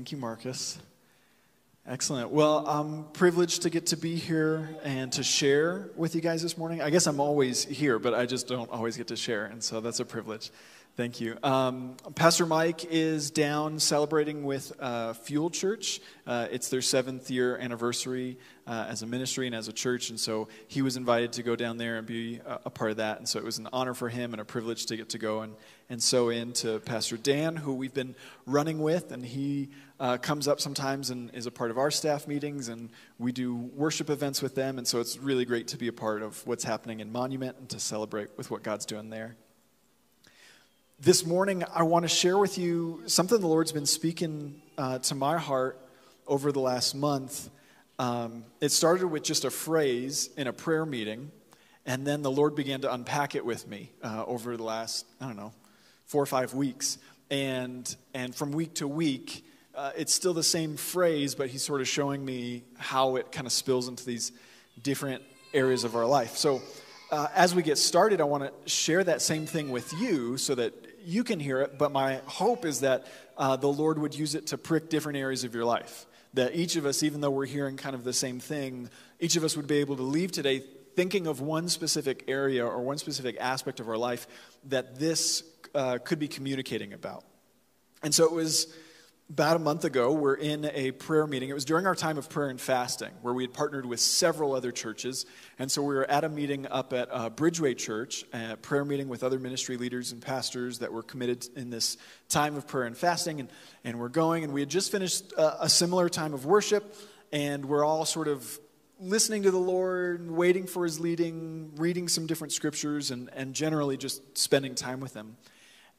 Thank you, Marcus. Excellent. Well, I'm privileged to get to be here and to share with you guys this morning. I guess I'm always here, but I just don't always get to share, and so that's a privilege. Thank you. Um, Pastor Mike is down celebrating with uh, Fuel Church. Uh, it's their seventh year anniversary uh, as a ministry and as a church, and so he was invited to go down there and be a, a, part of that. And so it was an honor for him and a privilege to get to go and, and so into Pastor Dan, who we've been running with, and he uh, comes up sometimes and is a part of our staff meetings, and we do worship events with them. And so it's really great to be a part of what's happening in Monument and to celebrate with what God's doing there this morning, I want to share with you something the Lord's been speaking uh, to my heart over the last month. Um, it started with just a phrase in a prayer meeting, and then the Lord began to unpack it with me uh, over the last, I don't know, four or five weeks. And, and from week to week, uh, it's still the same phrase, but He's sort of showing me how it kind of spills into these different areas of our life. So, uh, as we get started, I want to share that same thing with you so that you can hear it, but my hope is that uh, the Lord would use it to prick different areas of your life. That each of us, even though we're hearing kind of the same thing, each of us would be able to leave today thinking of one specific area or one specific aspect of our life that this uh, could be communicating about. And so it was about a month ago, we're in a prayer meeting. It was during our time of prayer and fasting, where we had partnered with several other churches. And so we were at a meeting up at uh, Bridgeway Church, a prayer meeting with other ministry leaders and pastors that were committed in this time of prayer and fasting. And, and we're going, and we had just finished a, a similar time of worship, and we're all sort of listening to the Lord, waiting for his leading, reading some different scriptures, and, and generally just spending time with him.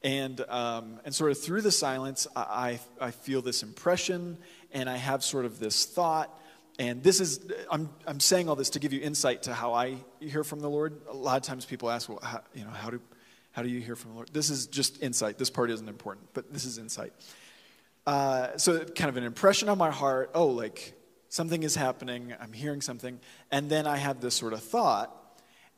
And, um, and sort of through the silence, I, I feel this impression and I have sort of this thought. And this is, I'm, I'm saying all this to give you insight to how I hear from the Lord. A lot of times people ask, well, how, you know, how do, how do you hear from the Lord? This is just insight. This part isn't important, but this is insight. Uh, so, kind of an impression on my heart oh, like something is happening, I'm hearing something. And then I have this sort of thought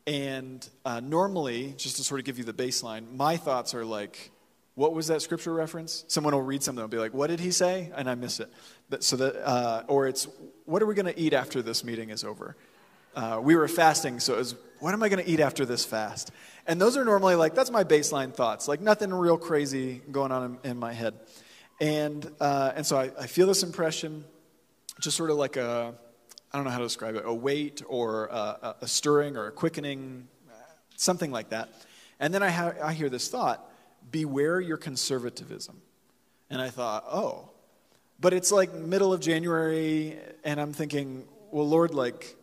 and uh, normally, just to sort of give you the baseline, my thoughts are like, what was that scripture reference? Someone will read something and be like, what did he say? And I miss it. So that, uh, or it's, what are we going to eat after this meeting is over? Uh, we were fasting, so it was, what am I going to eat after this fast? And those are normally like, that's my baseline thoughts, like nothing real crazy going on in, in my head. And, uh, and so I, I feel this impression, just sort of like a, I don't know how to describe it, a weight or a, a stirring or a quickening, something like that. And then I, ha- I hear this thought beware your conservatism. And I thought, oh. But it's like middle of January, and I'm thinking, well, Lord, like,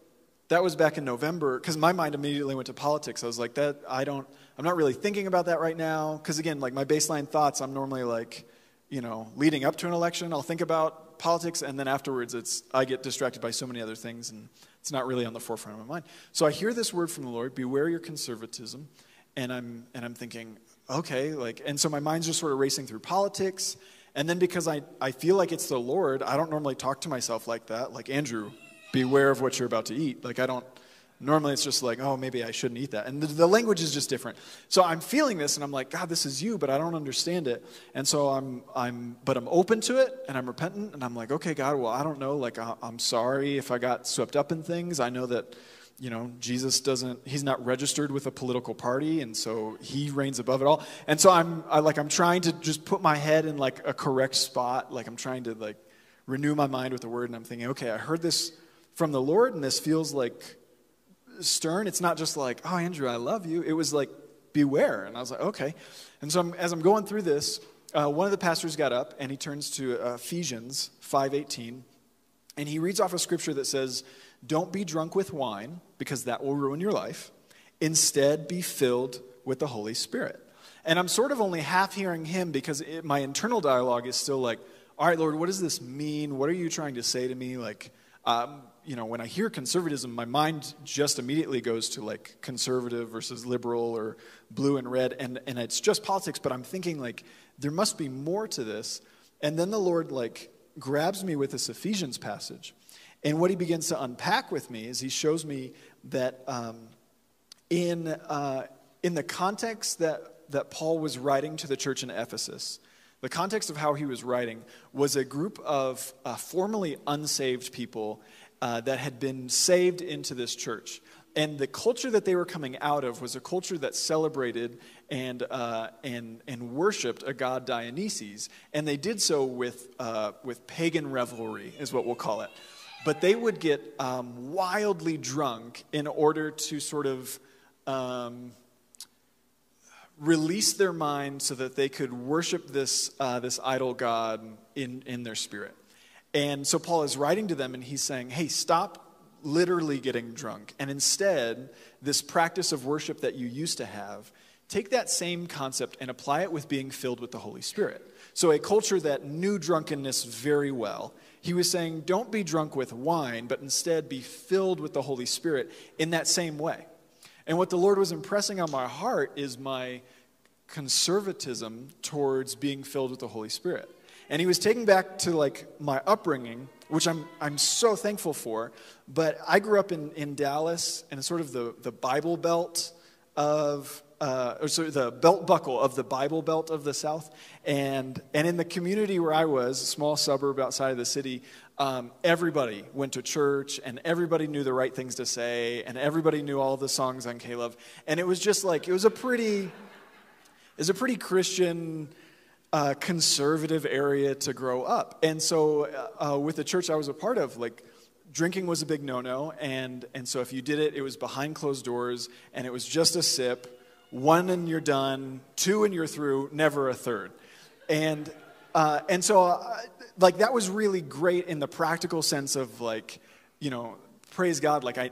that was back in November, because my mind immediately went to politics. I was like, that, I don't, I'm not really thinking about that right now. Because again, like, my baseline thoughts, I'm normally like, you know, leading up to an election, I'll think about politics, and then afterwards, it's I get distracted by so many other things, and it's not really on the forefront of my mind. So I hear this word from the Lord: "Beware your conservatism," and I'm and I'm thinking, okay, like, and so my mind's just sort of racing through politics, and then because I I feel like it's the Lord, I don't normally talk to myself like that, like Andrew, beware of what you're about to eat. Like I don't Normally it's just like, oh, maybe I shouldn't eat that. And the, the, language is just different. So I'm feeling this and I'm like, God, this is you, but I don't understand it. And so I'm, I'm but I'm open to it and I'm repentant and I'm like, okay, God, well, I don't know. Like, I, I'm sorry if I got swept up in things. I know that, you know, Jesus doesn't, he's not registered with a political party. And so he reigns above it all. And so I'm I, like, I'm trying to just put my head in like a correct spot. Like I'm trying to like renew my mind with the word. And I'm thinking, okay, I heard this from the Lord and this feels like, stern. It's not just like, oh, Andrew, I love you. It was like, beware. And I was like, okay. And so I'm, as I'm going through this, uh, one of the pastors got up and he turns to uh, Ephesians 5.18 and he reads off a scripture that says, don't be drunk with wine because that will ruin your life. Instead, be filled with the Holy Spirit. And I'm sort of only half hearing him because it, my internal dialogue is still like, all right, Lord, what does this mean? What are you trying to say to me? Like, um, you know, when I hear conservatism, my mind just immediately goes to like conservative versus liberal or blue and red, and, and it's just politics, but I'm thinking like there must be more to this. And then the Lord like grabs me with this Ephesians passage. And what he begins to unpack with me is he shows me that um, in, uh, in the context that, that Paul was writing to the church in Ephesus, The context of how he was writing was a group of uh, formerly unsaved people uh, that had been saved into this church. And the culture that they were coming out of was a culture that celebrated and, uh, and, and worshiped a god Dionysus. And they did so with, uh, with pagan revelry, is what we'll call it. But they would get um, wildly drunk in order to sort of um, release their mind so that they could worship this, uh, this idol god in, in their spirit. And so Paul is writing to them and he's saying, hey, stop literally getting drunk. And instead, this practice of worship that you used to have, take that same concept and apply it with being filled with the Holy Spirit. So, a culture that knew drunkenness very well, he was saying, don't be drunk with wine, but instead be filled with the Holy Spirit in that same way. And what the Lord was impressing on my heart is my conservatism towards being filled with the Holy Spirit. And he was taking back to like my upbringing, which I'm, I'm so thankful for. But I grew up in, in Dallas in sort of the, the Bible belt of, uh, or sorry, the belt buckle of the Bible belt of the South. And, and in the community where I was, a small suburb outside of the city, um, everybody went to church and everybody knew the right things to say and everybody knew all the songs on K-LOVE. And it was just like, it was a pretty, it was a pretty Christian, uh, conservative area to grow up. And so, uh, uh, with the church I was a part of, like, drinking was a big no no. And, and so, if you did it, it was behind closed doors and it was just a sip. One and you're done, two and you're through, never a third. And, uh, and so, uh, like, that was really great in the practical sense of, like, you know, praise God, like, I,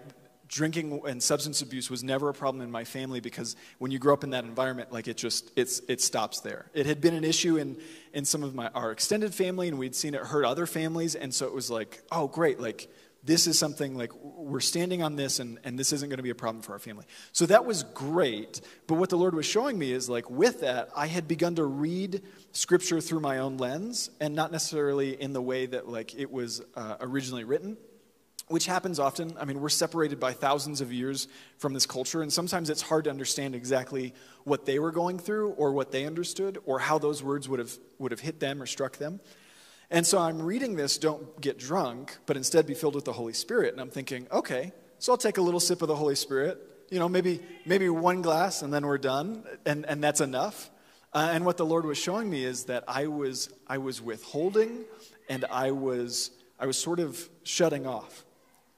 drinking and substance abuse was never a problem in my family because when you grow up in that environment like it just it's it stops there. It had been an issue in in some of my our extended family and we'd seen it hurt other families. And so it was like oh great. Like this is something like we're standing on this and, and this isn't going to be a problem for our family. So that was great. But what the lord was showing me is like with that i had begun to read scripture through my own lens and not necessarily in the way that like it was uh, originally written which happens often. I mean, we're separated by thousands of years from this culture, and sometimes it's hard to understand exactly what they were going through or what they understood or how those words would have, would have hit them or struck them. And so I'm reading this, don't get drunk, but instead be filled with the Holy Spirit. And I'm thinking, okay, so I'll take a little sip of the Holy Spirit, you know, maybe, maybe one glass and then we're done, and, and that's enough. Uh, and what the Lord was showing me is that I was, I was withholding and I was, I was sort of shutting off.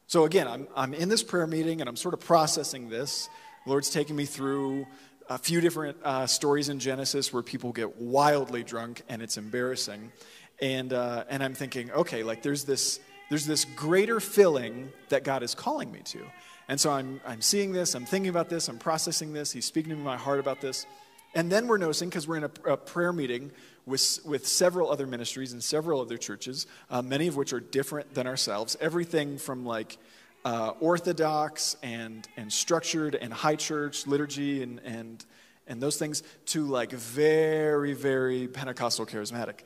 So again, I'm, I'm in this prayer meeting and I'm sort of processing this. The Lord's taking me through a few different uh, stories in Genesis where people get wildly drunk and it's embarrassing. And, uh, and I'm thinking, okay, like there's this, there's this greater filling that God is calling me to. And so I'm, I'm seeing this, I'm thinking about this, I'm processing this. He's speaking to me in my heart about this. And then we're noticing, because we're in a, a, prayer meeting with, with several other ministries and several other churches, uh, many of which are different than ourselves. Everything from like uh, orthodox and, and structured and high church liturgy and, and, and those things to like very, very Pentecostal charismatic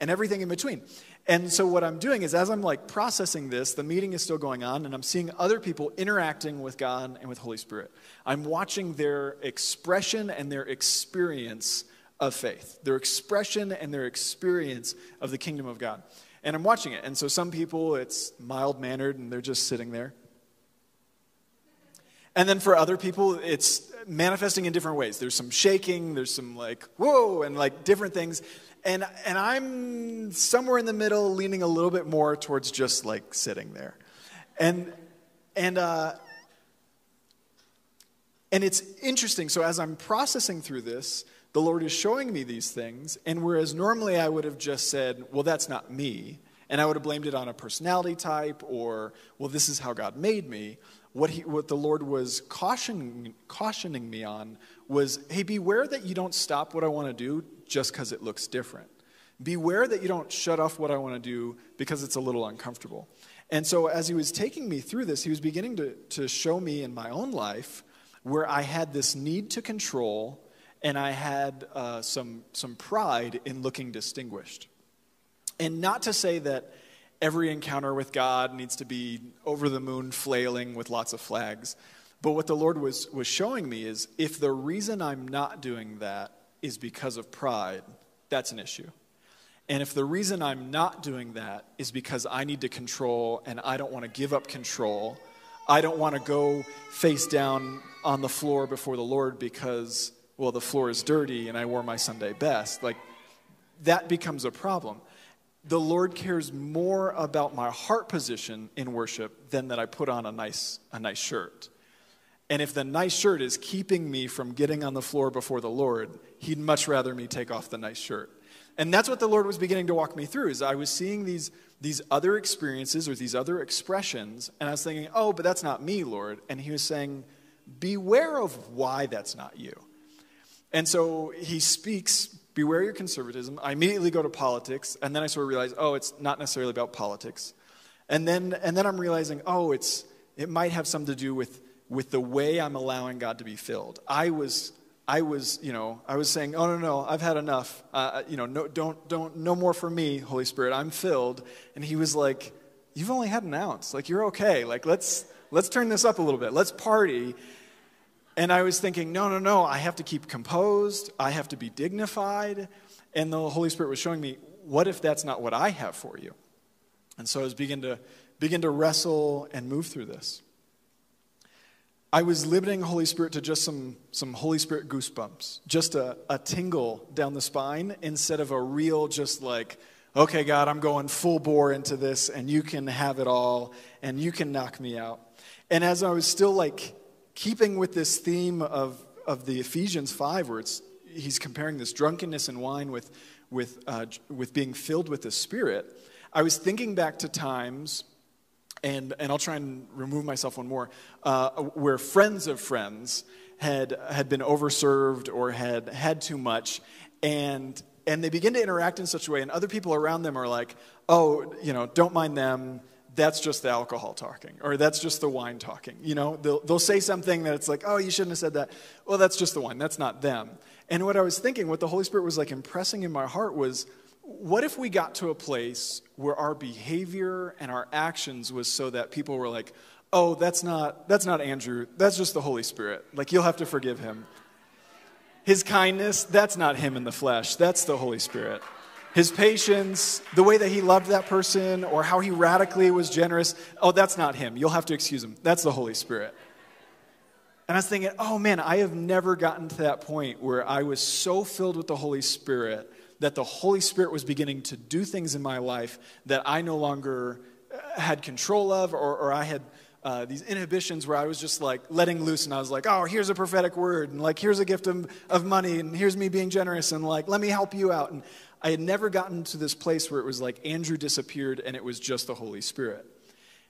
and everything in between. And so what I'm doing is as I'm like processing this, the meeting is still going on and I'm seeing other people interacting with God and with Holy Spirit. I'm watching their expression and their experience of faith, their expression and their experience of the kingdom of God. And I'm watching it. And so some people it's mild mannered and they're just sitting there. And then for other people, it's manifesting in different ways. There's some shaking, there's some like, whoa, and like different things. And, and I'm somewhere in the middle, leaning a little bit more towards just like sitting there. And, and, uh, and it's interesting. So as I'm processing through this, the Lord is showing me these things. And whereas normally I would have just said, well, that's not me, and I would have blamed it on a personality type or, well, this is how God made me, what, he, what the Lord was cautioning, cautioning me on was hey, beware that you don't stop what I want to do just because it looks different. Beware that you don't shut off what I want to do because it's a little uncomfortable. And so, as he was taking me through this, he was beginning to, to show me in my own life where I had this need to control and I had uh, some, some pride in looking distinguished. And not to say that every encounter with God needs to be over the moon flailing with lots of flags. But what the Lord was, was showing me is if the reason I'm not doing that is because of pride, that's an issue. And if the reason I'm not doing that is because I need to control and I don't want to give up control, I don't want to go face down on the floor before the Lord because, well, the floor is dirty and I wore my Sunday best. Like, that becomes a problem. The Lord cares more about my heart position in worship than that I put on a nice, a nice shirt. And if the nice shirt is keeping me from getting on the floor before the Lord, He'd much rather me take off the nice shirt. And that's what the Lord was beginning to walk me through is I was seeing these, these other experiences or these other expressions, and I was thinking, oh, but that's not me, Lord. And he was saying, beware of why that's not you. And so he speaks, beware your conservatism. I immediately go to politics, and then I sort of realize, oh, it's not necessarily about politics. And then, and then I'm realizing, oh, it's, it might have something to do with, with the way I'm allowing God to be filled. I was I was, you know, I was saying, oh, no, no, I've had enough. Uh, uh, you know, no, don't, don't, no more for me, Holy Spirit. I'm filled. And he was like, you've only had an ounce. Like, you're okay. Like, let's, let's turn this up a little bit. Let's party. And I was thinking, no, no, no, I have to keep composed. I have to be dignified. And the Holy Spirit was showing me, what if that's not what I have for you? And so I was begin to, begin to wrestle and move through this. I was limiting Holy Spirit to just some, some Holy Spirit goosebumps, just a, a tingle down the spine instead of a real, just like, okay, God, I'm going full bore into this and you can have it all and you can knock me out. And as I was still like keeping with this theme of, of the Ephesians 5, where it's, he's comparing this drunkenness and wine with, with, uh, with being filled with the Spirit, I was thinking back to times and, and I'll try and remove myself one more, uh, where friends of friends had, had been overserved or had had too much, and, and they begin to interact in such a way, and other people around them are like, oh, you know, don't mind them, that's just the alcohol talking, or that's just the wine talking. You know, they'll, they'll say something that it's like, oh, you shouldn't have said that. Well, that's just the wine, that's not them. And what I was thinking, what the Holy Spirit was like impressing in my heart was, what if we got to a place where our behavior and our actions was so that people were like, oh, that's not, that's not Andrew, that's just the Holy Spirit. Like, you'll have to forgive him. His kindness, that's not him in the flesh, that's the Holy Spirit. His patience, the way that he loved that person, or how he radically was generous, oh, that's not him. You'll have to excuse him. That's the Holy Spirit. And I was thinking, oh man, I have never gotten to that point where I was so filled with the Holy Spirit that the Holy Spirit was beginning to do things in my life that I no longer uh, had control of, or, or I had uh, these inhibitions where I was just like letting loose, and I was like, oh, here's a prophetic word, and like, here's a gift of, of money, and here's me being generous, and like, let me help you out. And I had never gotten to this place where it was like Andrew disappeared and it was just the Holy Spirit.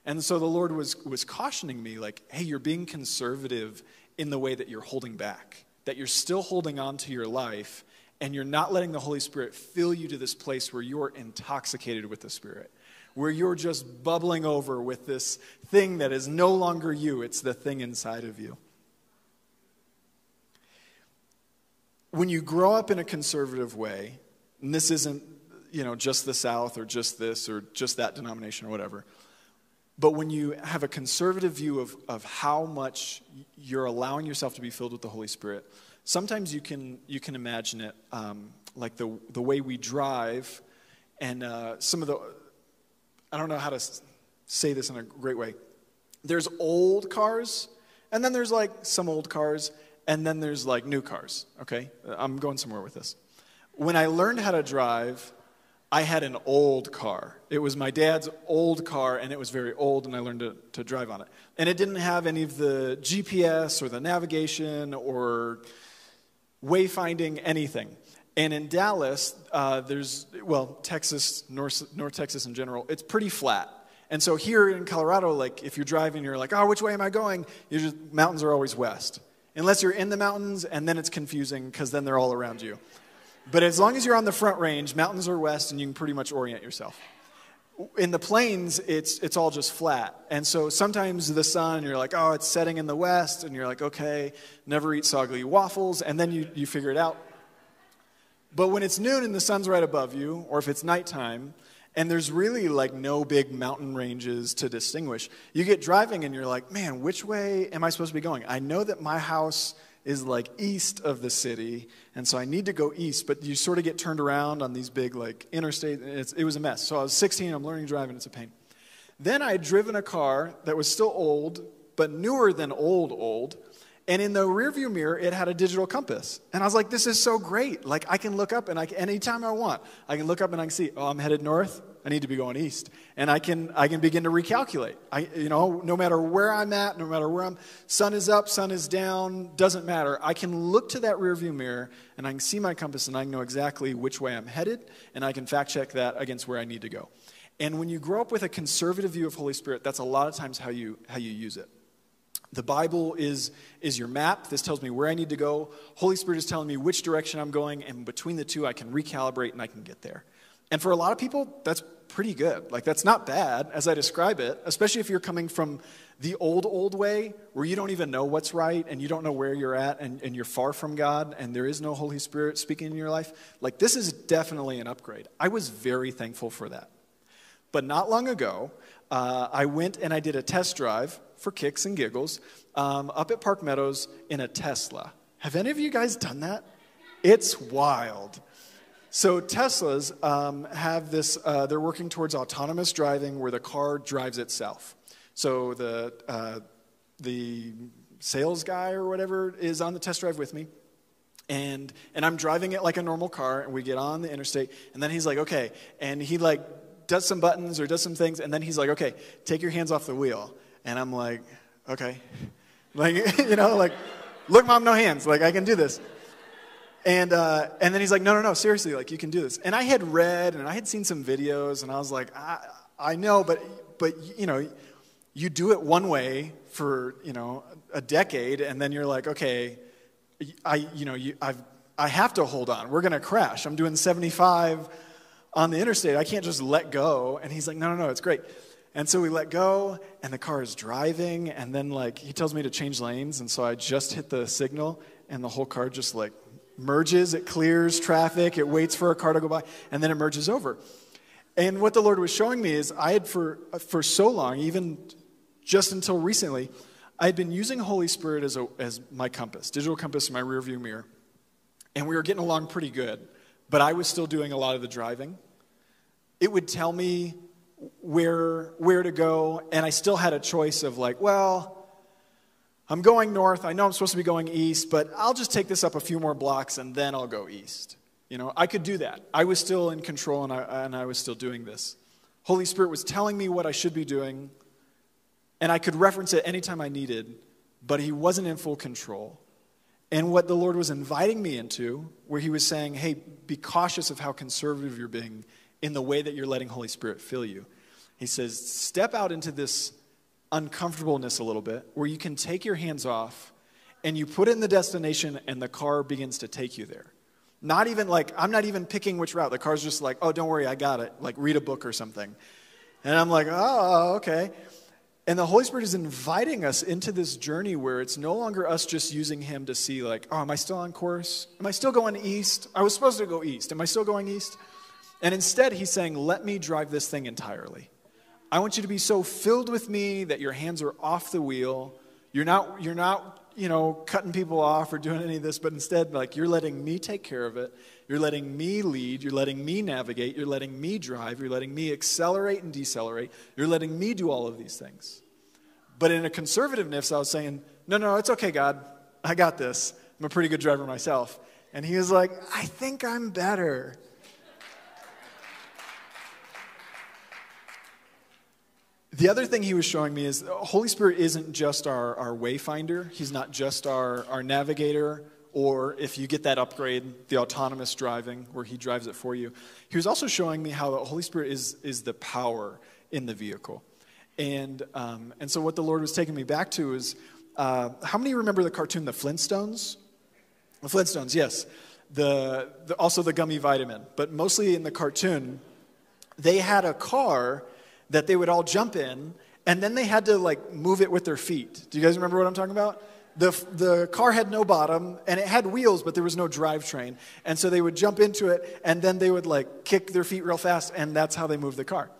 And so the Lord was, was cautioning me, like, hey, you're being conservative in the way that you're holding back, that you're still holding on to your life and you're not letting the Holy Spirit fill you to this place where you're intoxicated with the Spirit, where you're just bubbling over with this thing that is no longer you, it's the thing inside of you. When you grow up in a conservative way, and this isn't, you know, just the South or just this or just that denomination or whatever, but when you have a conservative view of, of how much you're allowing yourself to be filled with the Holy Spirit, sometimes you can, you can imagine it um, like the, the way we drive and uh, some of the, I don't know how to say this in a great way. There's old cars, and then there's like some old cars, and then there's like new cars, okay? I'm going somewhere with this. When I learned how to drive, I had an old car. It was my dad's old car, and it was very old, and I learned to, to drive on it. And it didn't have any of the GPS or the navigation or wayfinding anything. And in Dallas, uh, there's, well, Texas, North, North Texas in general, it's pretty flat. And so here in Colorado, like if you're driving, you're like, oh, which way am I going? Just, mountains are always west. Unless you're in the mountains, and then it's confusing because then they're all around you. But as long as you're on the front range, mountains are west, and you can pretty much orient yourself in the plains, it's, it's all just flat. And so sometimes the sun, you're like, oh, it's setting in the west, and you're like, okay, never eat soggy waffles, and then you, you figure it out. But when it's noon and the sun's right above you, or if it's nighttime, and there's really like no big mountain ranges to distinguish, you get driving and you're like, man, which way am I supposed to be going? I know that my house is like east of the city, and so I need to go east, but you sort of get turned around on these big like interstate. it was a mess. So I was 16, I'm learning and it's a pain. Then I had driven a car that was still old, but newer than old, old. And in the rearview mirror, it had a digital compass. And I was like, this is so great. Like, I can look up and I can, anytime I want, I can look up and I can see, oh, I'm headed north. I need to be going east. And I can, I can begin to recalculate. I, you know, no matter where I'm at, no matter where I'm, sun is up, sun is down, doesn't matter. I can look to that rearview mirror and I can see my compass and I know exactly which way I'm headed and I can fact check that against where I need to go. And when you grow up with a conservative view of Holy Spirit, that's a lot of times how you, how you use it. The Bible is, is your map. This tells me where I need to go. Holy Spirit is telling me which direction I'm going, and between the two, I can recalibrate and I can get there. And for a lot of people, that's pretty good. Like, that's not bad as I describe it, especially if you're coming from the old, old way where you don't even know what's right and you don't know where you're at and, and you're far from God and there is no Holy Spirit speaking in your life. Like, this is definitely an upgrade. I was very thankful for that. But not long ago, uh, I went and I did a test drive for kicks and giggles um, up at Park Meadows in a Tesla. Have any of you guys done that? It's wild. So, Teslas um, have this, uh, they're working towards autonomous driving where the car drives itself. So, the, uh, the sales guy or whatever is on the test drive with me. And, and I'm driving it like a normal car, and we get on the interstate, and then he's like, okay. And he like does some buttons or does some things, and then he's like, okay, take your hands off the wheel. And I'm like, okay. Like, you know, like, look, mom, no hands. Like, I can do this. And, uh, and then he's like, no, no, no, seriously, like, you can do this. And I had read and I had seen some videos, and I was like, I, I know, but, but, you know, you do it one way for, you know, a decade, and then you're like, okay, I, you know, you, I've, I have to hold on. We're going to crash. I'm doing 75 on the interstate. I can't just let go. And he's like, no, no, no, it's great. And so we let go, and the car is driving, and then like he tells me to change lanes, and so I just hit the signal, and the whole car just like merges, it clears traffic, it waits for a car to go by, and then it merges over. And what the Lord was showing me is I had for for so long, even just until recently, I had been using Holy Spirit as a, as my compass, digital compass in my rearview mirror, and we were getting along pretty good, but I was still doing a lot of the driving. It would tell me where, where to go, and I still had a choice of like, well, I'm going north. I know I'm supposed to be going east, but I'll just take this up a few more blocks and then I'll go east. You know, I could do that. I was still in control and I, and I was still doing this. Holy Spirit was telling me what I should be doing, and I could reference it anytime I needed, but He wasn't in full control. And what the Lord was inviting me into, where He was saying, hey, be cautious of how conservative you're being in the way that you're letting Holy Spirit fill you. He says, step out into this uncomfortableness a little bit where you can take your hands off and you put in the destination and the car begins to take you there. Not even like, I'm not even picking which route. The car's just like, oh, don't worry, I got it. Like, read a book or something. And I'm like, oh, oh, okay. And the Holy Spirit is inviting us into this journey where it's no longer us just using Him to see, like, oh, am I still on course? Am I still going east? I was supposed to go east. Am I still going east? And instead, He's saying, let me drive this thing entirely. I want you to be so filled with me that your hands are off the wheel. You're not, you're not, you know, cutting people off or doing any of this, but instead, like, you're letting me take care of it. You're letting me lead. You're letting me navigate. You're letting me drive. You're letting me accelerate and decelerate. You're letting me do all of these things. But in a conservativeness, I was saying, no, no, it's okay, God. I got this. I'm a pretty good driver myself. And he was like, I think I'm better. The other thing he was showing me is Holy Spirit isn't just our, our wayfinder. He's not just our, our navigator, or if you get that upgrade, the autonomous driving, where he drives it for you. He was also showing me how the Holy Spirit is, is the power in the vehicle. And, um, and so what the Lord was taking me back to is uh, how many remember the cartoon The Flintstones? The Flintstones, yes. The, the, also the gummy vitamin. But mostly in the cartoon, they had a car that they would all jump in, and then they had to like move it with their feet. Do you guys remember what I'm talking about? The, the car had no bottom and it had wheels, but there was no drivetrain. And so they would jump into it and then they would like kick their feet real fast, and that's how they moved the car.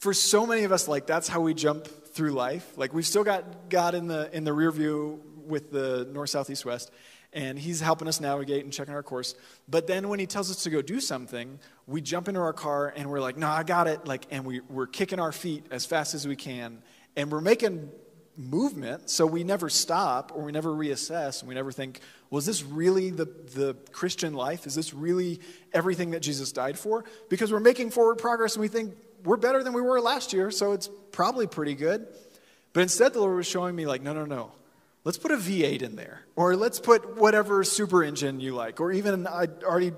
For so many of us, like that's how we jump through life. Like we've still got God in the in the rear view with the north, south, east, west, and he's helping us navigate and checking our course. But then when he tells us to go do something, we jump into our car and we're like, no, I got it. Like, and we, we're kicking our feet as fast as we can. And we're making movement, so we never stop or we never reassess and we never think, was this really the, the Christian life? Is this really everything that Jesus died for? Because we're making forward progress and we think we're better than we were last year, so it's probably pretty good. But instead, the Lord was showing me, like, no, no, no. Let's put a V8 in there. Or let's put whatever super engine you like. Or even, I already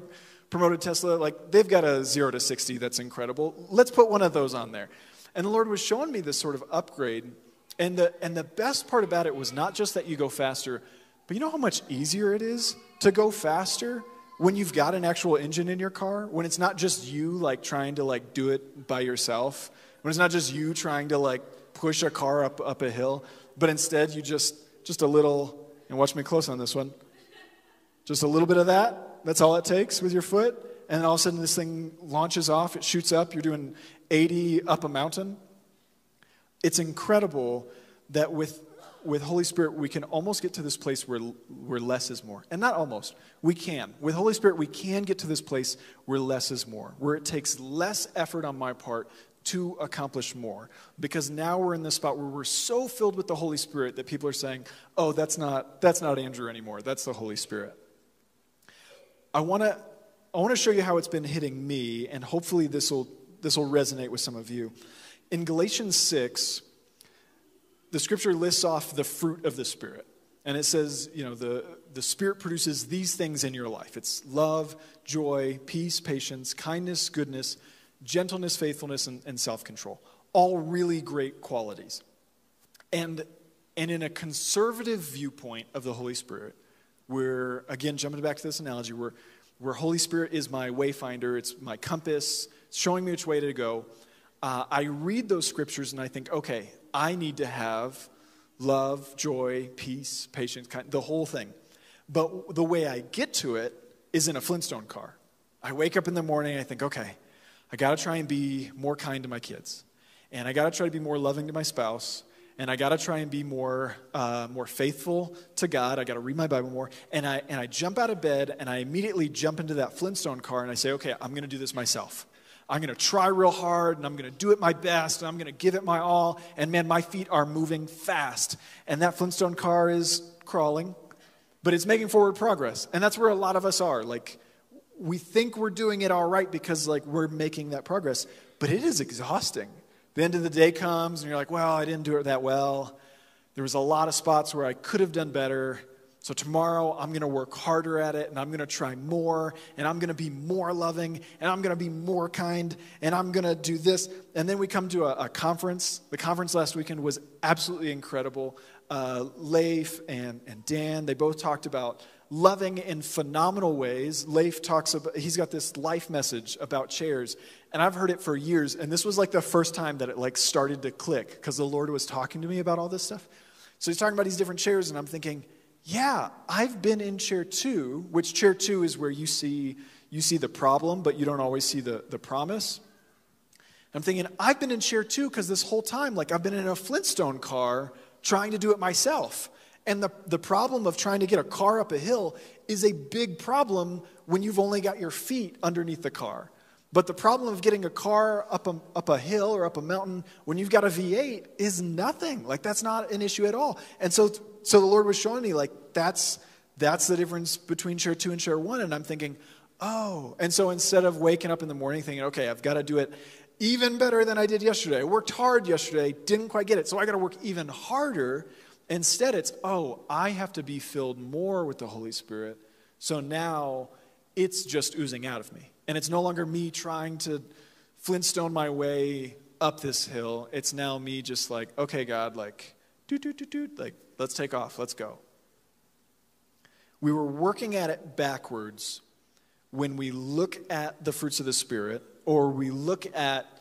promoted Tesla, like, they've got a 0 to 60 that's incredible. Let's put one of those on there. And the Lord was showing me this sort of upgrade. And the, and the best part about it was not just that you go faster, but you know how much easier it is to go faster when you've got an actual engine in your car? When it's not just you, like, trying to, like, do it by yourself? When it's not just you trying to, like, push a car up, up a hill, but instead you just, just a little, and watch me close on this one, just a little bit of that, that's all it takes with your foot, and then all of a sudden this thing launches off, it shoots up, you're doing 80 up a mountain. It's incredible that with, with Holy Spirit, we can almost get to this place where, where less is more. And not almost, we can. With Holy Spirit, we can get to this place where less is more, where it takes less effort on my part to accomplish more. Because now we're in this spot where we're so filled with the Holy Spirit that people are saying, oh, that's not, that's not Andrew anymore. That's the Holy Spirit. I want to I want to show you how it's been hitting me, and hopefully this will this will resonate with some of you. In Galatians 6, the scripture lists off the fruit of the Spirit. And it says, you know, the, the Spirit produces these things in your life it's love, joy, peace, patience, kindness, goodness, gentleness, faithfulness, and, and self control. All really great qualities. And, and in a conservative viewpoint of the Holy Spirit, where, again, jumping back to this analogy, where, where Holy Spirit is my wayfinder, it's my compass, it's showing me which way to go, uh, I read those scriptures and I think, okay, I need to have love, joy, peace, patience, kind, the whole thing. But the way I get to it is in a Flintstone car. I wake up in the morning, I think, okay, I got to try and be more kind to my kids. And I got to try to be more loving to my spouse. And I got to try and be more, uh, more faithful to God. I got to read my Bible more. And I, and I jump out of bed and I immediately jump into that Flintstone car and I say, okay, I'm going to do this myself. I'm going to try real hard and I'm going to do it my best and I'm going to give it my all. And man, my feet are moving fast. And that Flintstone car is crawling, but it's making forward progress. And that's where a lot of us are. Like, we think we're doing it all right because like we're making that progress, but it is exhausting. The end of the day comes and you're like, well, I didn't do it that well. There was a lot of spots where I could have done better. So tomorrow I'm going to work harder at it and I'm going to try more and I'm going to be more loving and I'm going to be more kind and I'm going to do this. And then we come to a, a conference. The conference last weekend was absolutely incredible. Uh, Leif and, and Dan, they both talked about loving in phenomenal ways. Leif talks about, he's got this life message about chairs, and I've heard it for years, and this was like the first time that it like started to click because the Lord was talking to me about all this stuff. So he's talking about these different chairs, and I'm thinking, yeah, I've been in chair two, which chair two is where you see you see the problem, but you don't always see the, the promise. I'm thinking, I've been in chair two because this whole time, like I've been in a Flintstone car trying to do it myself. And the, the problem of trying to get a car up a hill is a big problem when you've only got your feet underneath the car. But the problem of getting a car up a, up a hill or up a mountain when you've got a V8 is nothing. Like, that's not an issue at all. And so, so the Lord was showing me, like, that's, that's the difference between share two and share one. And I'm thinking, oh. And so instead of waking up in the morning thinking, okay, I've got to do it even better than I did yesterday, I worked hard yesterday, didn't quite get it, so I got to work even harder Instead, it's, oh, I have to be filled more with the Holy Spirit. So now it's just oozing out of me. And it's no longer me trying to Flintstone my way up this hill. It's now me just like, okay, God, like, doot, doot, doot, doot, like, let's take off, let's go. We were working at it backwards when we look at the fruits of the Spirit or we look at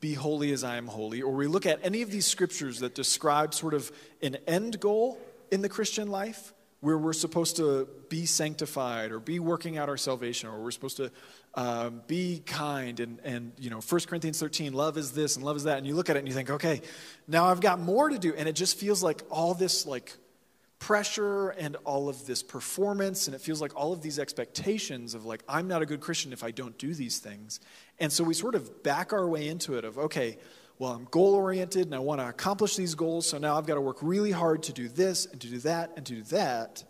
be holy as I am holy, or we look at any of these scriptures that describe sort of an end goal in the Christian life where we're supposed to be sanctified or be working out our salvation or we're supposed to um, be kind and, and you know 1 corinthians 13 love is this and love is that and you look at it and you think okay now i've got more to do. And it just feels like all this like pressure and all of this performance, and it feels like all of these expectations of, like, I'm not a good Christian if I don't do these things. And so we sort of back our way into it of, okay, well, I'm goal oriented and I want to accomplish these goals, so now I've got to work really hard to do this and to do that and to do that.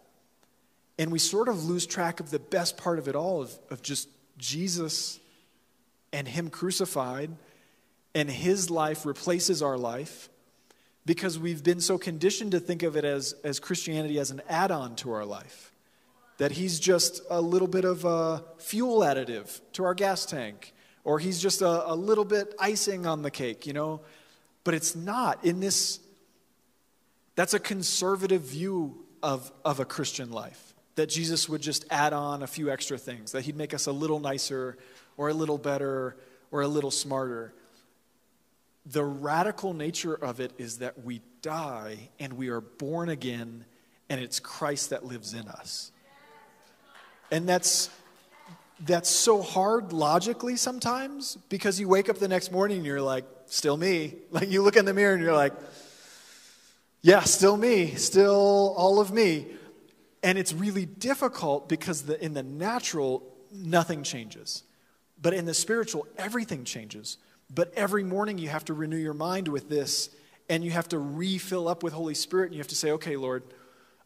And we sort of lose track of the best part of it all of, of just Jesus and Him crucified, and His life replaces our life because we've been so conditioned to think of it as, as Christianity as an add on to our life. That He's just a little bit of a fuel additive to our gas tank, or He's just a, a little bit icing on the cake, you know? But it's not. In this, that's a conservative view of, of a Christian life that Jesus would just add on a few extra things, that he'd make us a little nicer or a little better or a little smarter. The radical nature of it is that we die and we are born again, and it's Christ that lives in us. And that's that's so hard logically sometimes because you wake up the next morning and you're like, still me. Like you look in the mirror and you're like, yeah, still me, still all of me. And it's really difficult because the, in the natural, nothing changes. But in the spiritual, everything changes. But every morning you have to renew your mind with this and you have to refill up with Holy Spirit and you have to say, okay, Lord,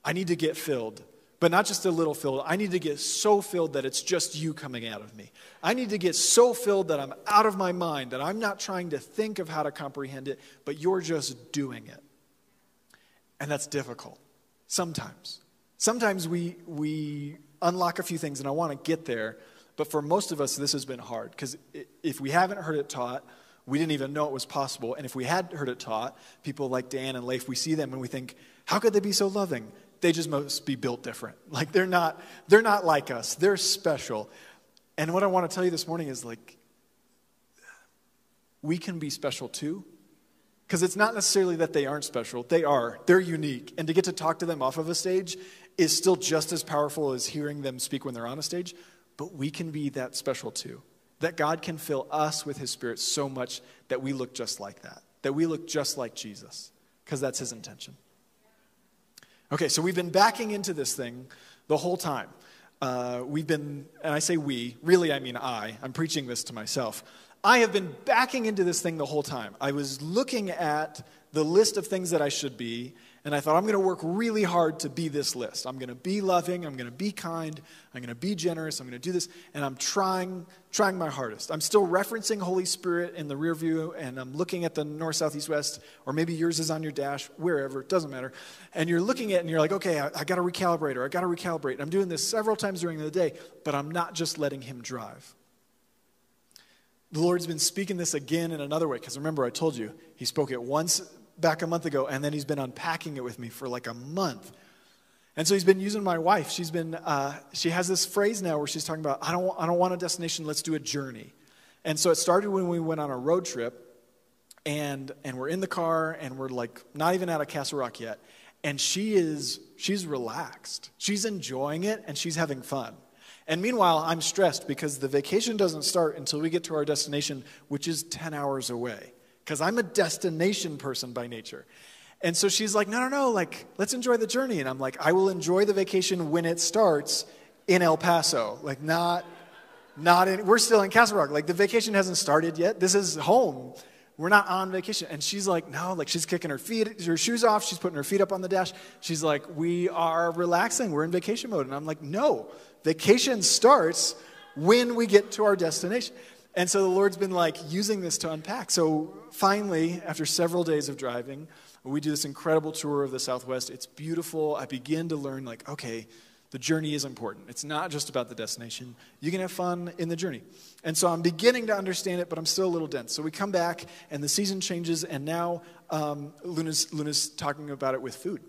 I need to get filled. But not just a little filled. I need to get so filled that it's just you coming out of me. I need to get so filled that I'm out of my mind, that I'm not trying to think of how to comprehend it, but you're just doing it. And that's difficult sometimes. Sometimes we, we unlock a few things, and I want to get there, but for most of us, this has been hard because if we haven't heard it taught, we didn't even know it was possible. And if we had heard it taught, people like Dan and Leif, we see them and we think, how could they be so loving? They just must be built different. Like they're not, they're not like us. They're special. And what I want to tell you this morning is like, we can be special too. Because it's not necessarily that they aren't special, they are. They're unique. And to get to talk to them off of a stage is still just as powerful as hearing them speak when they're on a stage, but we can be that special too. That God can fill us with His Spirit so much that we look just like that, that we look just like Jesus, because that's His intention. Okay, so we've been backing into this thing the whole time. Uh, we've been, and I say we, really I mean I, I'm preaching this to myself. I have been backing into this thing the whole time. I was looking at the list of things that I should be, and I thought, I'm going to work really hard to be this list. I'm going to be loving, I'm going to be kind, I'm going to be generous, I'm going to do this, and I'm trying, trying my hardest. I'm still referencing Holy Spirit in the rear view, and I'm looking at the north, south, east, west, or maybe yours is on your dash, wherever, it doesn't matter. And you're looking at it and you're like, okay, I, I got to recalibrate, or I got to recalibrate. I'm doing this several times during the day, but I'm not just letting Him drive. The Lord's been speaking this again in another way, because remember, I told you, He spoke it once back a month ago, and then He's been unpacking it with me for like a month. And so He's been using my wife. She's been, uh, she has this phrase now where she's talking about, I don't, I don't want a destination, let's do a journey. And so it started when we went on a road trip, and, and we're in the car, and we're like not even out of Castle Rock yet. And she is, she's relaxed. She's enjoying it, and she's having fun. And meanwhile, I'm stressed because the vacation doesn't start until we get to our destination, which is 10 hours away. Because I'm a destination person by nature. And so she's like, no, no, no, like, let's enjoy the journey. And I'm like, I will enjoy the vacation when it starts in El Paso. Like, not, not in, we're still in Castle Rock. Like, the vacation hasn't started yet. This is home. We're not on vacation. And she's like, no, like, she's kicking her feet, her shoes off. She's putting her feet up on the dash. She's like, we are relaxing. We're in vacation mode. And I'm like, no, Vacation starts when we get to our destination. And so the Lord's been like using this to unpack. So finally, after several days of driving, we do this incredible tour of the Southwest. It's beautiful. I begin to learn, like, okay, the journey is important. It's not just about the destination. You can have fun in the journey. And so I'm beginning to understand it, but I'm still a little dense. So we come back, and the season changes, and now um, Luna's, Luna's talking about it with food.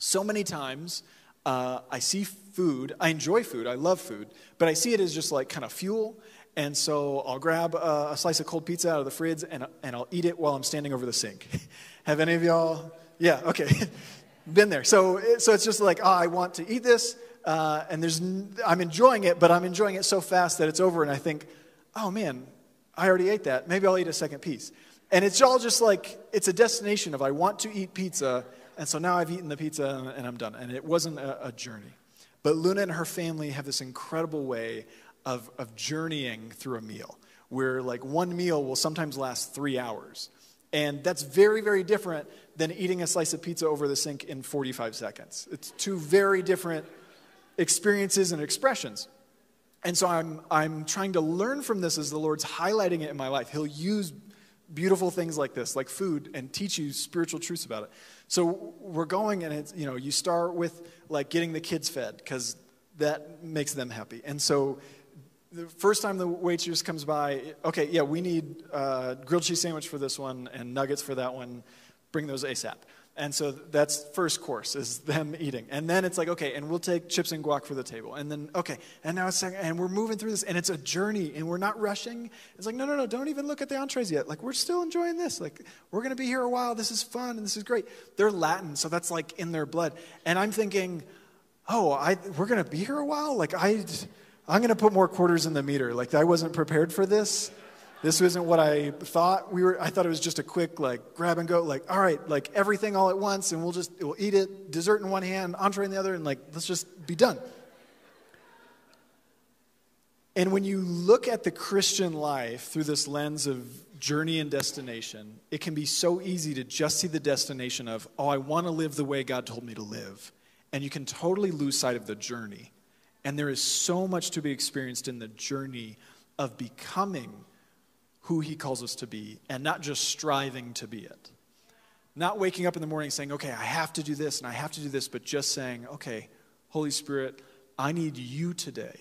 So many times, uh, I see food. I enjoy food. I love food. But I see it as just like kind of fuel. And so I'll grab a, a slice of cold pizza out of the fridge and, and I'll eat it while I'm standing over the sink. Have any of y'all? Yeah, okay. Been there. So, so it's just like, oh, I want to eat this. Uh, and there's, I'm enjoying it, but I'm enjoying it so fast that it's over. And I think, oh man, I already ate that. Maybe I'll eat a second piece. And it's all just like, it's a destination of I want to eat pizza And so now I've eaten the pizza and I'm done. And it wasn't a, a journey. But Luna and her family have this incredible way of, of journeying through a meal, where like one meal will sometimes last three hours. And that's very, very different than eating a slice of pizza over the sink in 45 seconds. It's two very different experiences and expressions. And so I'm, I'm trying to learn from this as the Lord's highlighting it in my life. He'll use beautiful things like this, like food, and teach you spiritual truths about it. So we're going, and it's, you know, you start with like getting the kids fed because that makes them happy. And so the first time the waitress comes by, okay, yeah, we need uh, grilled cheese sandwich for this one and nuggets for that one. Bring those ASAP. And so that's first course is them eating. And then it's like, okay, and we'll take chips and guac for the table. And then, okay, and now it's second, and we're moving through this, and it's a journey, and we're not rushing. It's like, no, no, no, don't even look at the entrees yet. Like, we're still enjoying this. Like, we're going to be here a while. This is fun, and this is great. They're Latin, so that's like in their blood. And I'm thinking, oh, I, we're going to be here a while? Like, I, I'm going to put more quarters in the meter. Like, I wasn't prepared for this. This wasn't what I thought. We were, I thought it was just a quick, like, grab and go, like, all right, like, everything all at once, and we'll just, we'll eat it, dessert in one hand, entree in the other, and, like, let's just be done. And when you look at the Christian life through this lens of journey and destination, it can be so easy to just see the destination of, oh, I want to live the way God told me to live. And you can totally lose sight of the journey. And there is so much to be experienced in the journey of becoming who He calls us to be and not just striving to be it. Not waking up in the morning saying, okay, I have to do this and I have to do this, but just saying, okay, Holy Spirit, I need you today.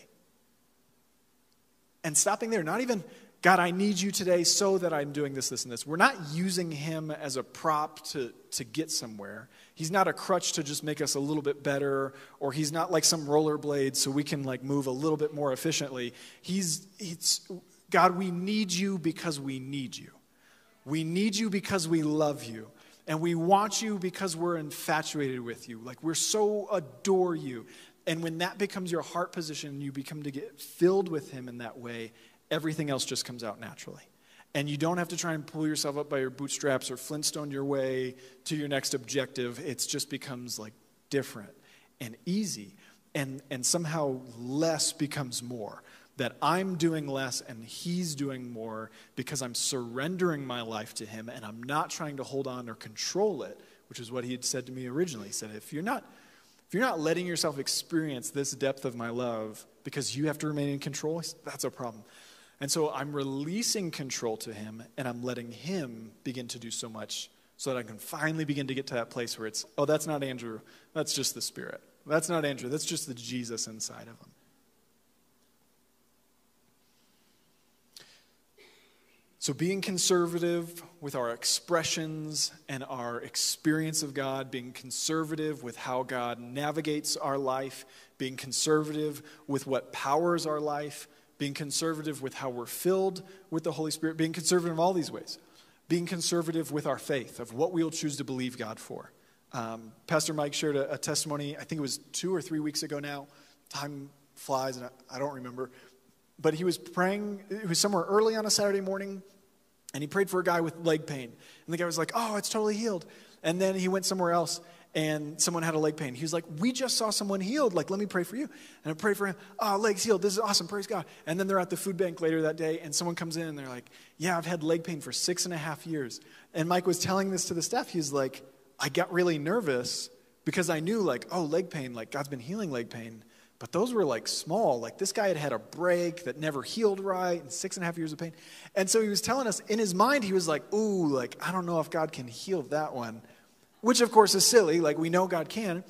And stopping there, not even, God, I need you today so that I'm doing this, this, and this. We're not using Him as a prop to, to get somewhere. He's not a crutch to just make us a little bit better, or He's not like some rollerblade so we can like move a little bit more efficiently. He's, it's, God, we need you because we need you. We need you because we love you. And we want you because we're infatuated with you. Like, we're so adore you. And when that becomes your heart position, you become to get filled with Him in that way, everything else just comes out naturally. And you don't have to try and pull yourself up by your bootstraps or flintstone your way to your next objective. It just becomes like different and easy. And, and somehow less becomes more that I'm doing less and he's doing more because I'm surrendering my life to him and I'm not trying to hold on or control it, which is what he had said to me originally. He said, if you're not if you're not letting yourself experience this depth of my love because you have to remain in control, that's a problem. And so I'm releasing control to him and I'm letting him begin to do so much so that I can finally begin to get to that place where it's, oh, that's not Andrew, that's just the Spirit. That's not Andrew, that's just the Jesus inside of him. So, being conservative with our expressions and our experience of God, being conservative with how God navigates our life, being conservative with what powers our life, being conservative with how we're filled with the Holy Spirit, being conservative in all these ways, being conservative with our faith, of what we'll choose to believe God for. Um, Pastor Mike shared a, a, testimony, I think it was two or three weeks ago now. Time flies, and I, I don't remember. But he was praying, it was somewhere early on a Saturday morning, and he prayed for a guy with leg pain. And the guy was like, oh, it's totally healed. And then he went somewhere else and someone had a leg pain. He was like, We just saw someone healed. Like, let me pray for you. And I pray for him. Oh, legs healed. This is awesome. Praise God. And then they're at the food bank later that day and someone comes in and they're like, Yeah, I've had leg pain for six and a half years. And Mike was telling this to the staff. He's like, I got really nervous because I knew, like, oh, leg pain, like, God's been healing leg pain. But those were like small. Like this guy had had a break that never healed right and six and a half years of pain. And so he was telling us in his mind, he was like, ooh, like, I don't know if God can heal that one, which of course is silly. Like we know God can.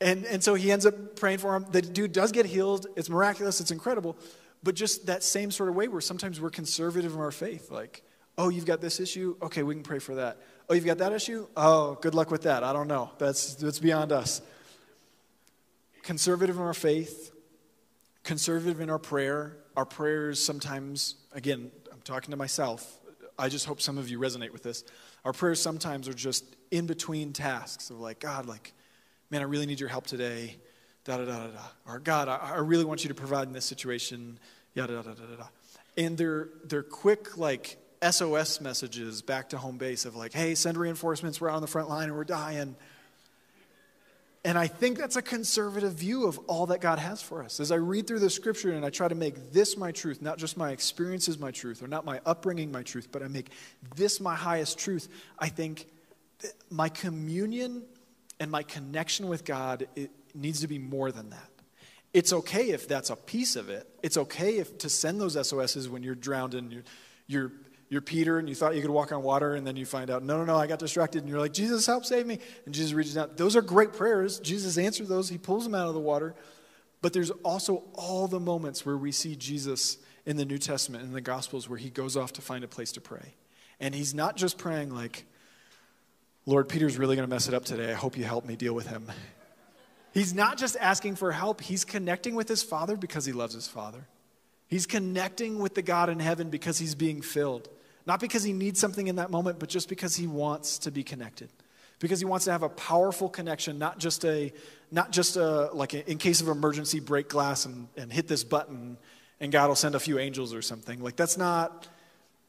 And, and so he ends up praying for him. The dude does get healed. It's miraculous. It's incredible. But just that same sort of way where sometimes we're conservative in our faith. Like, oh, you've got this issue? Okay, we can pray for that. Oh, you've got that issue? Oh, good luck with that. I don't know. That's, that's beyond us conservative in our faith, conservative in our prayer. Our prayers sometimes, again, I'm talking to myself. I just hope some of you resonate with this. Our prayers sometimes are just in between tasks of like, God, like, man, I really need your help today. Da da da da da. Or God, I, I really want you to provide in this situation. Yada da da da da da. And they're they're quick like SOS messages back to home base of like, hey, send reinforcements. We're out on the front line and we're dying. And I think that's a conservative view of all that God has for us. As I read through the scripture and I try to make this my truth, not just my experiences my truth, or not my upbringing my truth, but I make this my highest truth, I think my communion and my connection with God needs to be more than that. It's okay if that's a piece of it. It's okay if to send those SOSs when you're drowned and you're, you're you're Peter and you thought you could walk on water, and then you find out, no, no, no, I got distracted. And you're like, Jesus, help save me. And Jesus reaches out. Those are great prayers. Jesus answers those, He pulls them out of the water. But there's also all the moments where we see Jesus in the New Testament, in the Gospels, where He goes off to find a place to pray. And He's not just praying like, Lord, Peter's really going to mess it up today. I hope you help me deal with him. He's not just asking for help, he's connecting with his Father because he loves his Father. He's connecting with the God in heaven because he's being filled. Not because he needs something in that moment, but just because he wants to be connected. Because he wants to have a powerful connection, not just a, not just a, like a, in case of emergency, break glass and, and hit this button and God will send a few angels or something. Like that's not,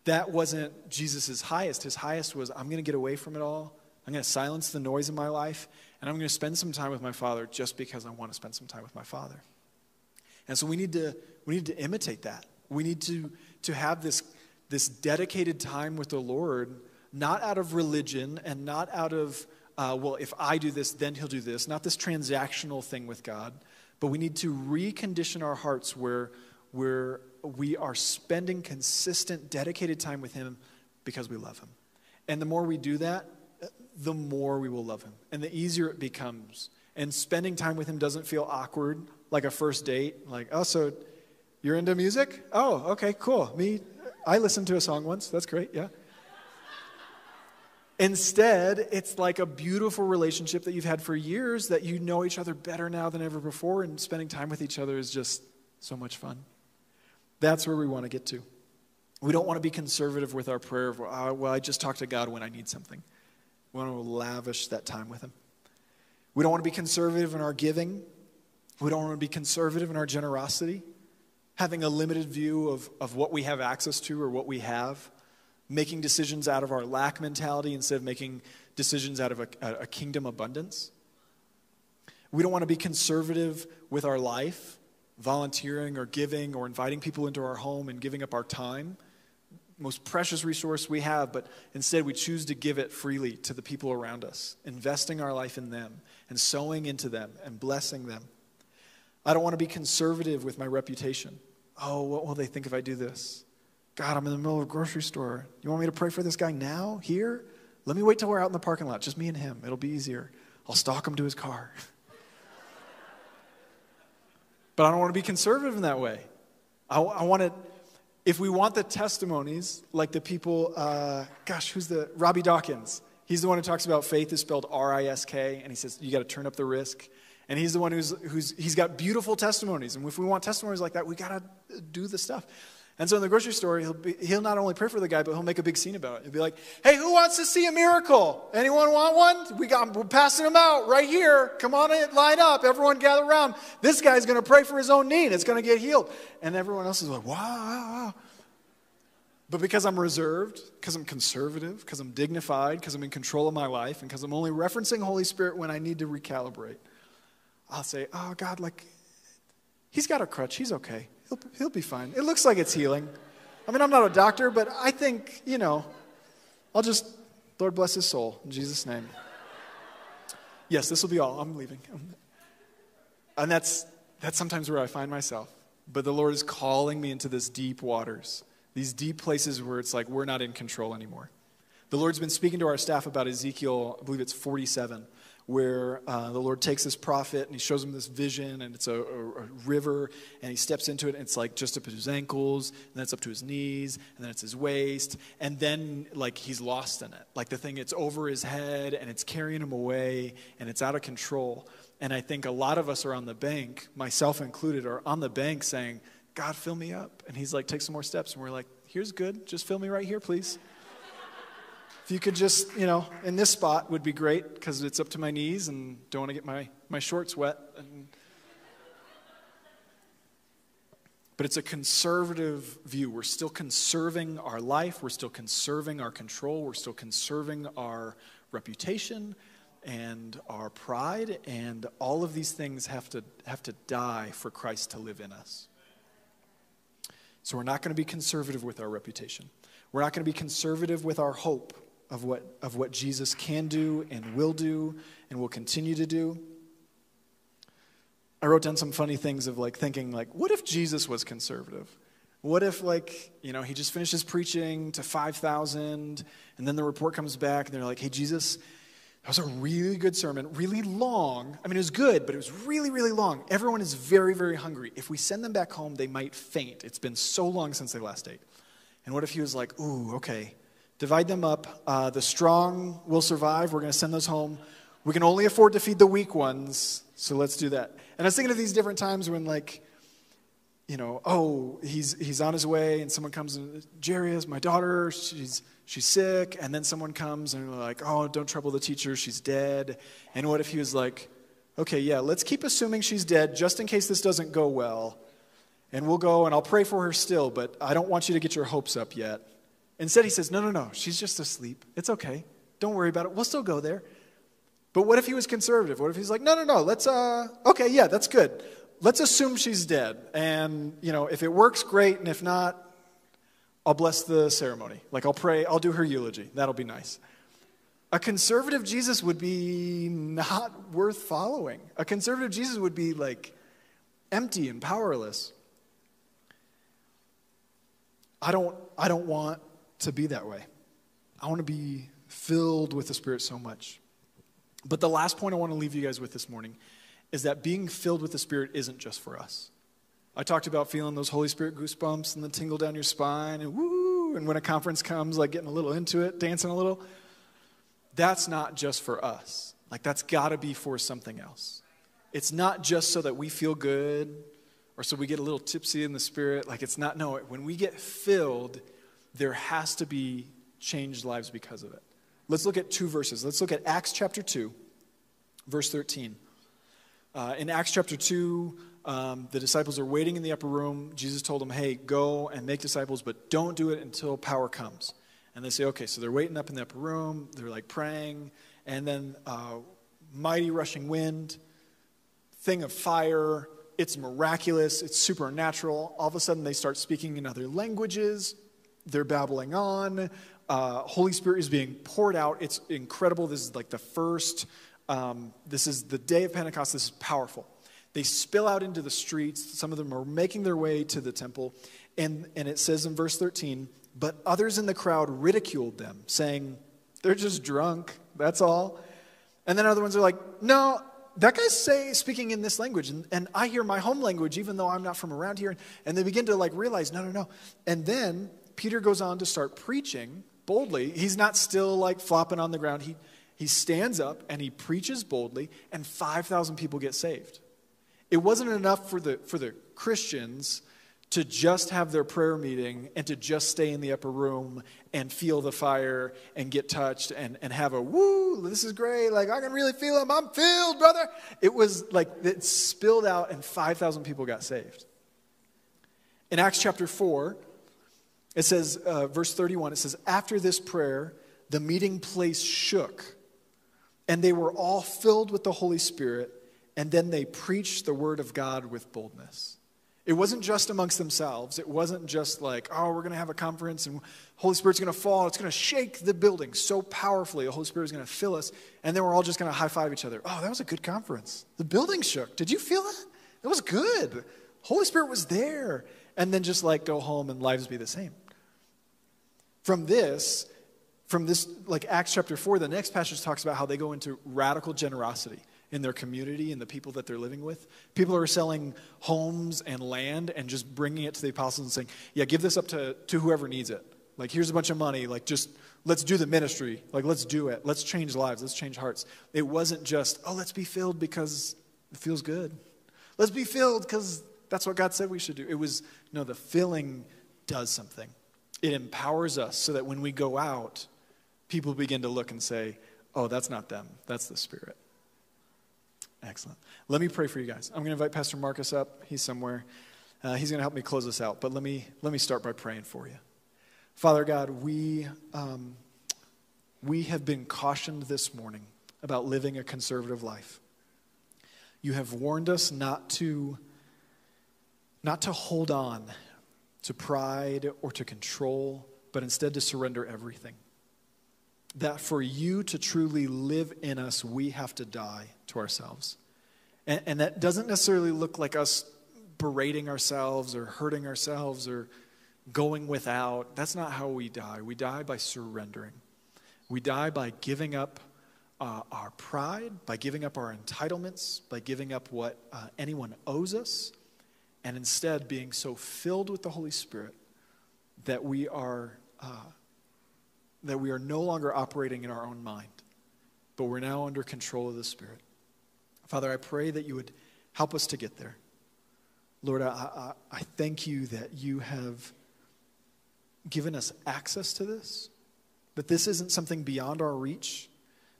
that wasn't Jesus' highest. His highest was, I'm going to get away from it all. I'm going to silence the noise in my life and I'm going to spend some time with my Father just because I want to spend some time with my Father. And so we need to, we need to imitate that. We need to, to have this this dedicated time with the Lord, not out of religion and not out of, uh, well, if I do this, then he'll do this, not this transactional thing with God, but we need to recondition our hearts where, where we are spending consistent, dedicated time with Him because we love Him. And the more we do that, the more we will love Him. And the easier it becomes. And spending time with Him doesn't feel awkward like a first date. Like, oh, so you're into music? Oh, okay, cool. Me, I listened to a song once. That's great, yeah. Instead, it's like a beautiful relationship that you've had for years that you know each other better now than ever before, and spending time with each other is just so much fun. That's where we want to get to. We don't want to be conservative with our prayer of, oh, well, I just talk to God when I need something. We want to lavish that time with Him. We don't want to be conservative in our giving. We don't want to be conservative in our generosity having a limited view of, of what we have access to or what we have, making decisions out of our lack mentality instead of making decisions out of a, a kingdom abundance. We don't want to be conservative with our life, volunteering or giving or inviting people into our home and giving up our time. Most precious resource we have, but instead we choose to give it freely to the people around us, investing our life in them and sowing into them and blessing them. I don't want to be conservative with my reputation. Oh, what will they think if I do this? God, I'm in the middle of a grocery store. You want me to pray for this guy now, here? Let me wait till we're out in the parking lot, just me and him. It'll be easier. I'll stalk him to his car. but I don't want to be conservative in that way. I, I want to, if we want the testimonies, like the people, uh, gosh, who's the, Robby Dawkins. He's the one who talks about faith is spelled R I S K, and he says you got to turn up the risk. And he's the one who's, who's he's got beautiful testimonies. And if we want testimonies like that, we got to do the stuff. And so in the grocery store, he'll, be, he'll not only pray for the guy, but he'll make a big scene about it. He'll be like, hey, who wants to see a miracle? Anyone want one? We got, we're passing them out right here. Come on in, line up. Everyone gather around. This guy's going to pray for his own knee and it's going to get healed. And everyone else is like, wow. But because I'm reserved, because I'm conservative, because I'm dignified, because I'm in control of my life, and because I'm only referencing Holy Spirit when I need to recalibrate, I'll say, Oh, God, like, he's got a crutch. He's okay. He'll, he'll be fine. It looks like it's healing. I mean, I'm not a doctor, but I think, you know, I'll just, Lord bless his soul in Jesus' name. Yes, this will be all. I'm leaving. And that's, that's sometimes where I find myself. But the Lord is calling me into this deep waters, these deep places where it's like we're not in control anymore. The Lord's been speaking to our staff about Ezekiel, I believe it's 47 where uh, the Lord takes this prophet and he shows him this vision, and it's a, a, a, river, and he steps into it, and it's like just up to his ankles, and then it's up to his knees, and then it's his waist, and then like he's lost in it. Like the thing, it's over his head, and it's carrying him away, and it's out of control. And I think a lot of us are on the bank, myself included, are on the bank saying, God, fill me up. And he's like, take some more steps. And we're like, here's good. Just fill me right here, please. If you could just, you know, in this spot would be great because it's up to my knees and don't want to get my, my shorts wet. And... But it's a conservative view. We're still conserving our life, we're still conserving our control, we're still conserving our reputation. and our pride, and all of these things have to, have to die for Christ to live in us. So we're not going to be conservative with our reputation. We're not going to be conservative with our hope of what, of what Jesus can do and will do and will continue to do. I wrote down some funny things of like thinking like, what if Jesus was conservative? What if like, you know, he just finishes preaching to 5,000 and then the report comes back and they're like, hey, Jesus, that was a really good sermon, really long. I mean, it was good, but it was really, really long. Everyone is very, very hungry. If we send them back home, they might faint. It's been so long since they last ate. And what if he was like, ooh, okay, divide them up. Uh, the strong will survive. We're going to send those home. We can only afford to feed the weak ones, so let's do that. And I was thinking of these different times when, like, you know, oh, he's, he's on his way, and someone comes and, Jairus my daughter, she's she's sick, and then someone comes and they're like, oh, don't trouble the teacher, she's dead. And what if he was like, okay, yeah, let's keep assuming she's dead just in case this doesn't go well. And we'll go and I'll pray for her still, but I don't want you to get your hopes up yet. Instead, he says, no, no, no, she's just asleep. It's okay. Don't worry about it. We'll still go there. But what if he was conservative? What if he's like, no, no, no, let's, uh, okay, yeah, that's good. Let's assume she's dead. And, you know, if it works, great. And if not, I'll bless the ceremony. Like, I'll pray, I'll do her eulogy. That'll be nice. A conservative Jesus would be not worth following. A conservative Jesus would be like empty and powerless. I don't, I don't want to be that way. I want to be filled with the Spirit so much. But the last point I want to leave you guys with this morning is that being filled with the Spirit isn't just for us. I talked about feeling those Holy Spirit goosebumps and the tingle down your spine and woo, and when a conference comes, like getting a little into it, dancing a little. That's not just for us. Like, that's got to be for something else. It's not just so that we feel good or so we get a little tipsy in the spirit. Like, it's not, no, when we get filled, there has to be changed lives because of it. Let's look at two verses. Let's look at Acts chapter 2, verse 13. Uh, in Acts chapter 2, um, the disciples are waiting in the upper room. Jesus told them, hey, go and make disciples, but don't do it until power comes. And they say, okay, so they're waiting up in the upper room. They're like praying. And then uh, mighty rushing wind, thing of fire. It's miraculous. It's supernatural. All of a sudden, they start speaking in other languages. They're babbling on. Uh, Holy Spirit is being poured out. It's incredible. This is like the first, um, this is the day of Pentecost. This is powerful. They spill out into the streets. Some of them are making their way to the temple. And, and it says in verse 13, but others in the crowd ridiculed them, saying, They're just drunk, that's all. And then other ones are like, No, that guy's say, speaking in this language, and, and I hear my home language, even though I'm not from around here. And they begin to like realize, no, no, no. And then Peter goes on to start preaching boldly. He's not still like flopping on the ground. He, he stands up and he preaches boldly, and 5,000 people get saved. It wasn't enough for the, for the Christians to just have their prayer meeting and to just stay in the upper room and feel the fire and get touched and, and have a woo, this is great. Like, I can really feel him. I'm filled, brother. It was like it spilled out and 5,000 people got saved. In Acts chapter 4, it says, uh, verse 31, it says, After this prayer, the meeting place shook, and they were all filled with the Holy Spirit and then they preached the word of God with boldness. It wasn't just amongst themselves. It wasn't just like, oh, we're going to have a conference and Holy Spirit's going to fall. It's going to shake the building so powerfully. The Holy Spirit is going to fill us. And then we're all just going to high five each other. Oh, that was a good conference. The building shook. Did you feel that? It was good. Holy Spirit was there. And then just like go home and lives be the same. From this, from this, like Acts chapter 4, the next passage talks about how they go into radical generosity in their community and the people that they're living with. People are selling homes and land and just bringing it to the apostles and saying, Yeah, give this up to, to whoever needs it. Like, here's a bunch of money. Like, just let's do the ministry. Like, let's do it. Let's change lives. Let's change hearts. It wasn't just, Oh, let's be filled because it feels good. Let's be filled because that's what God said we should do. It was, no, the filling does something. It empowers us so that when we go out, people begin to look and say, Oh, that's not them, that's the Spirit. Excellent. Let me pray for you guys. I'm going to invite Pastor Marcus up. He's somewhere. Uh, he's going to help me close this out. But let me, let me start by praying for you. Father God, we, um, we have been cautioned this morning about living a conservative life. You have warned us not to, not to hold on to pride or to control, but instead to surrender everything. That for you to truly live in us, we have to die to ourselves. And, and that doesn't necessarily look like us berating ourselves or hurting ourselves or going without. That's not how we die. We die by surrendering. We die by giving up uh, our pride, by giving up our entitlements, by giving up what uh, anyone owes us, and instead being so filled with the Holy Spirit that we are uh, that we are no longer operating in our own mind, but we're now under control of the Spirit. Father, I pray that you would help us to get there. Lord, I, I, I thank you that you have given us access to this, that this isn't something beyond our reach,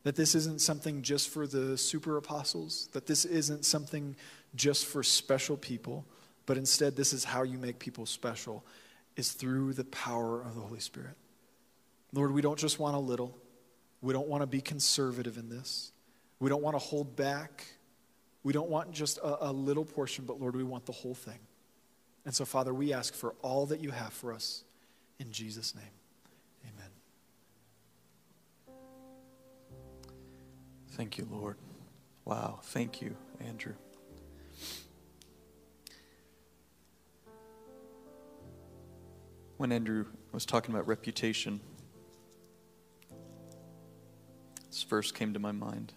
that this isn't something just for the super apostles, that this isn't something just for special people, but instead, this is how you make people special, is through the power of the Holy Spirit. Lord, we don't just want a little. We don't want to be conservative in this. We don't want to hold back. We don't want just a, a, little portion, but Lord, we want the whole thing. And so, Father, we ask for all that you have for us in Jesus' name. Amen. Thank you, Lord. Wow. Thank you, Andrew. When Andrew was talking about reputation, this verse came to my mind.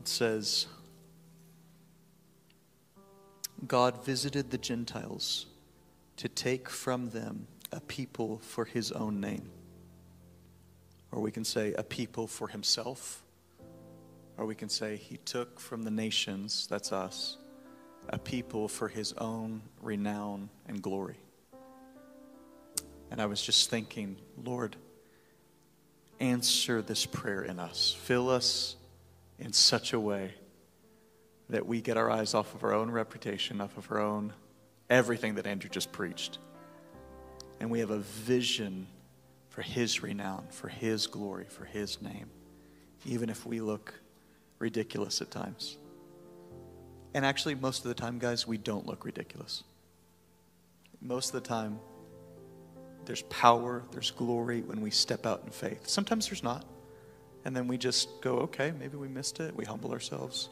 It says, God visited the Gentiles to take from them a people for his own name. Or we can say a people for himself. Or we can say he took from the nations, that's us, a people for his own renown and glory. And I was just thinking, Lord, answer this prayer in us. Fill us in such a way that we get our eyes off of our own reputation, off of our own everything that Andrew just preached. And we have a vision for his renown, for his glory, for his name, even if we look ridiculous at times. And actually, most of the time, guys, we don't look ridiculous. Most of the time, there's power, there's glory when we step out in faith. Sometimes there's not. And then we just go, okay, maybe we missed it. We humble ourselves.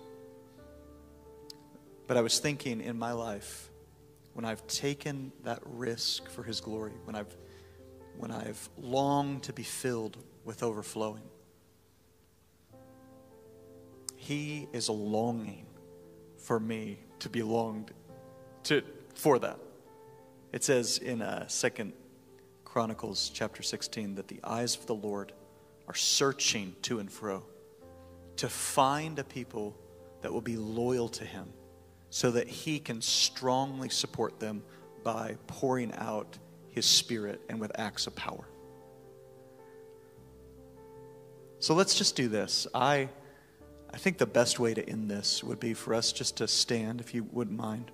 But I was thinking in my life, when I've taken that risk for His glory, when I've, when I've longed to be filled with overflowing, He is a longing for me to be longed to, for that. It says in uh, Second Chronicles chapter 16 that the eyes of the Lord are searching to and fro to find a people that will be loyal to him so that he can strongly support them by pouring out his spirit and with acts of power. So let's just do this. I I think the best way to end this would be for us just to stand, if you wouldn't mind.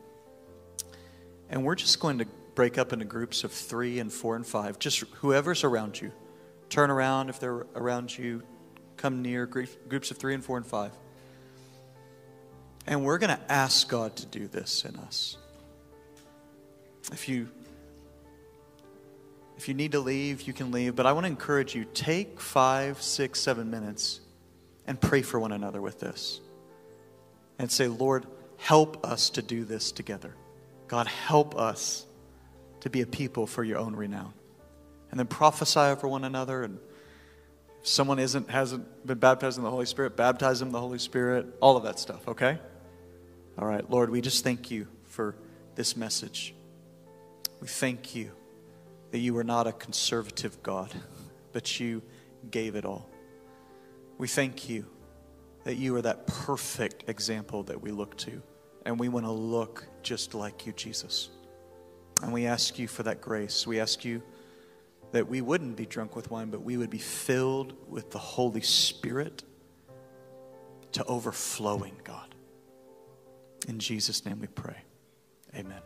And we're just going to break up into groups of three and four and five, just whoever's around you. Turn around if they're around you, come near, groups of three and four and five. And we're going to ask God to do this in us. If you if you need to leave, you can leave, but I want to encourage you take five, six, seven minutes and pray for one another with this. And say, Lord, help us to do this together. God, help us to be a people for your own renown. And then prophesy over one another. And if someone isn't, hasn't been baptized in the Holy Spirit, baptize them in the Holy Spirit, all of that stuff, okay? All right, Lord, we just thank you for this message. We thank you that you are not a conservative God, but you gave it all. We thank you that you are that perfect example that we look to, and we want to look just like you, Jesus. And we ask you for that grace. We ask you that we wouldn't be drunk with wine, but we would be filled with the Holy Spirit to overflowing, God. In Jesus' name we pray. Amen.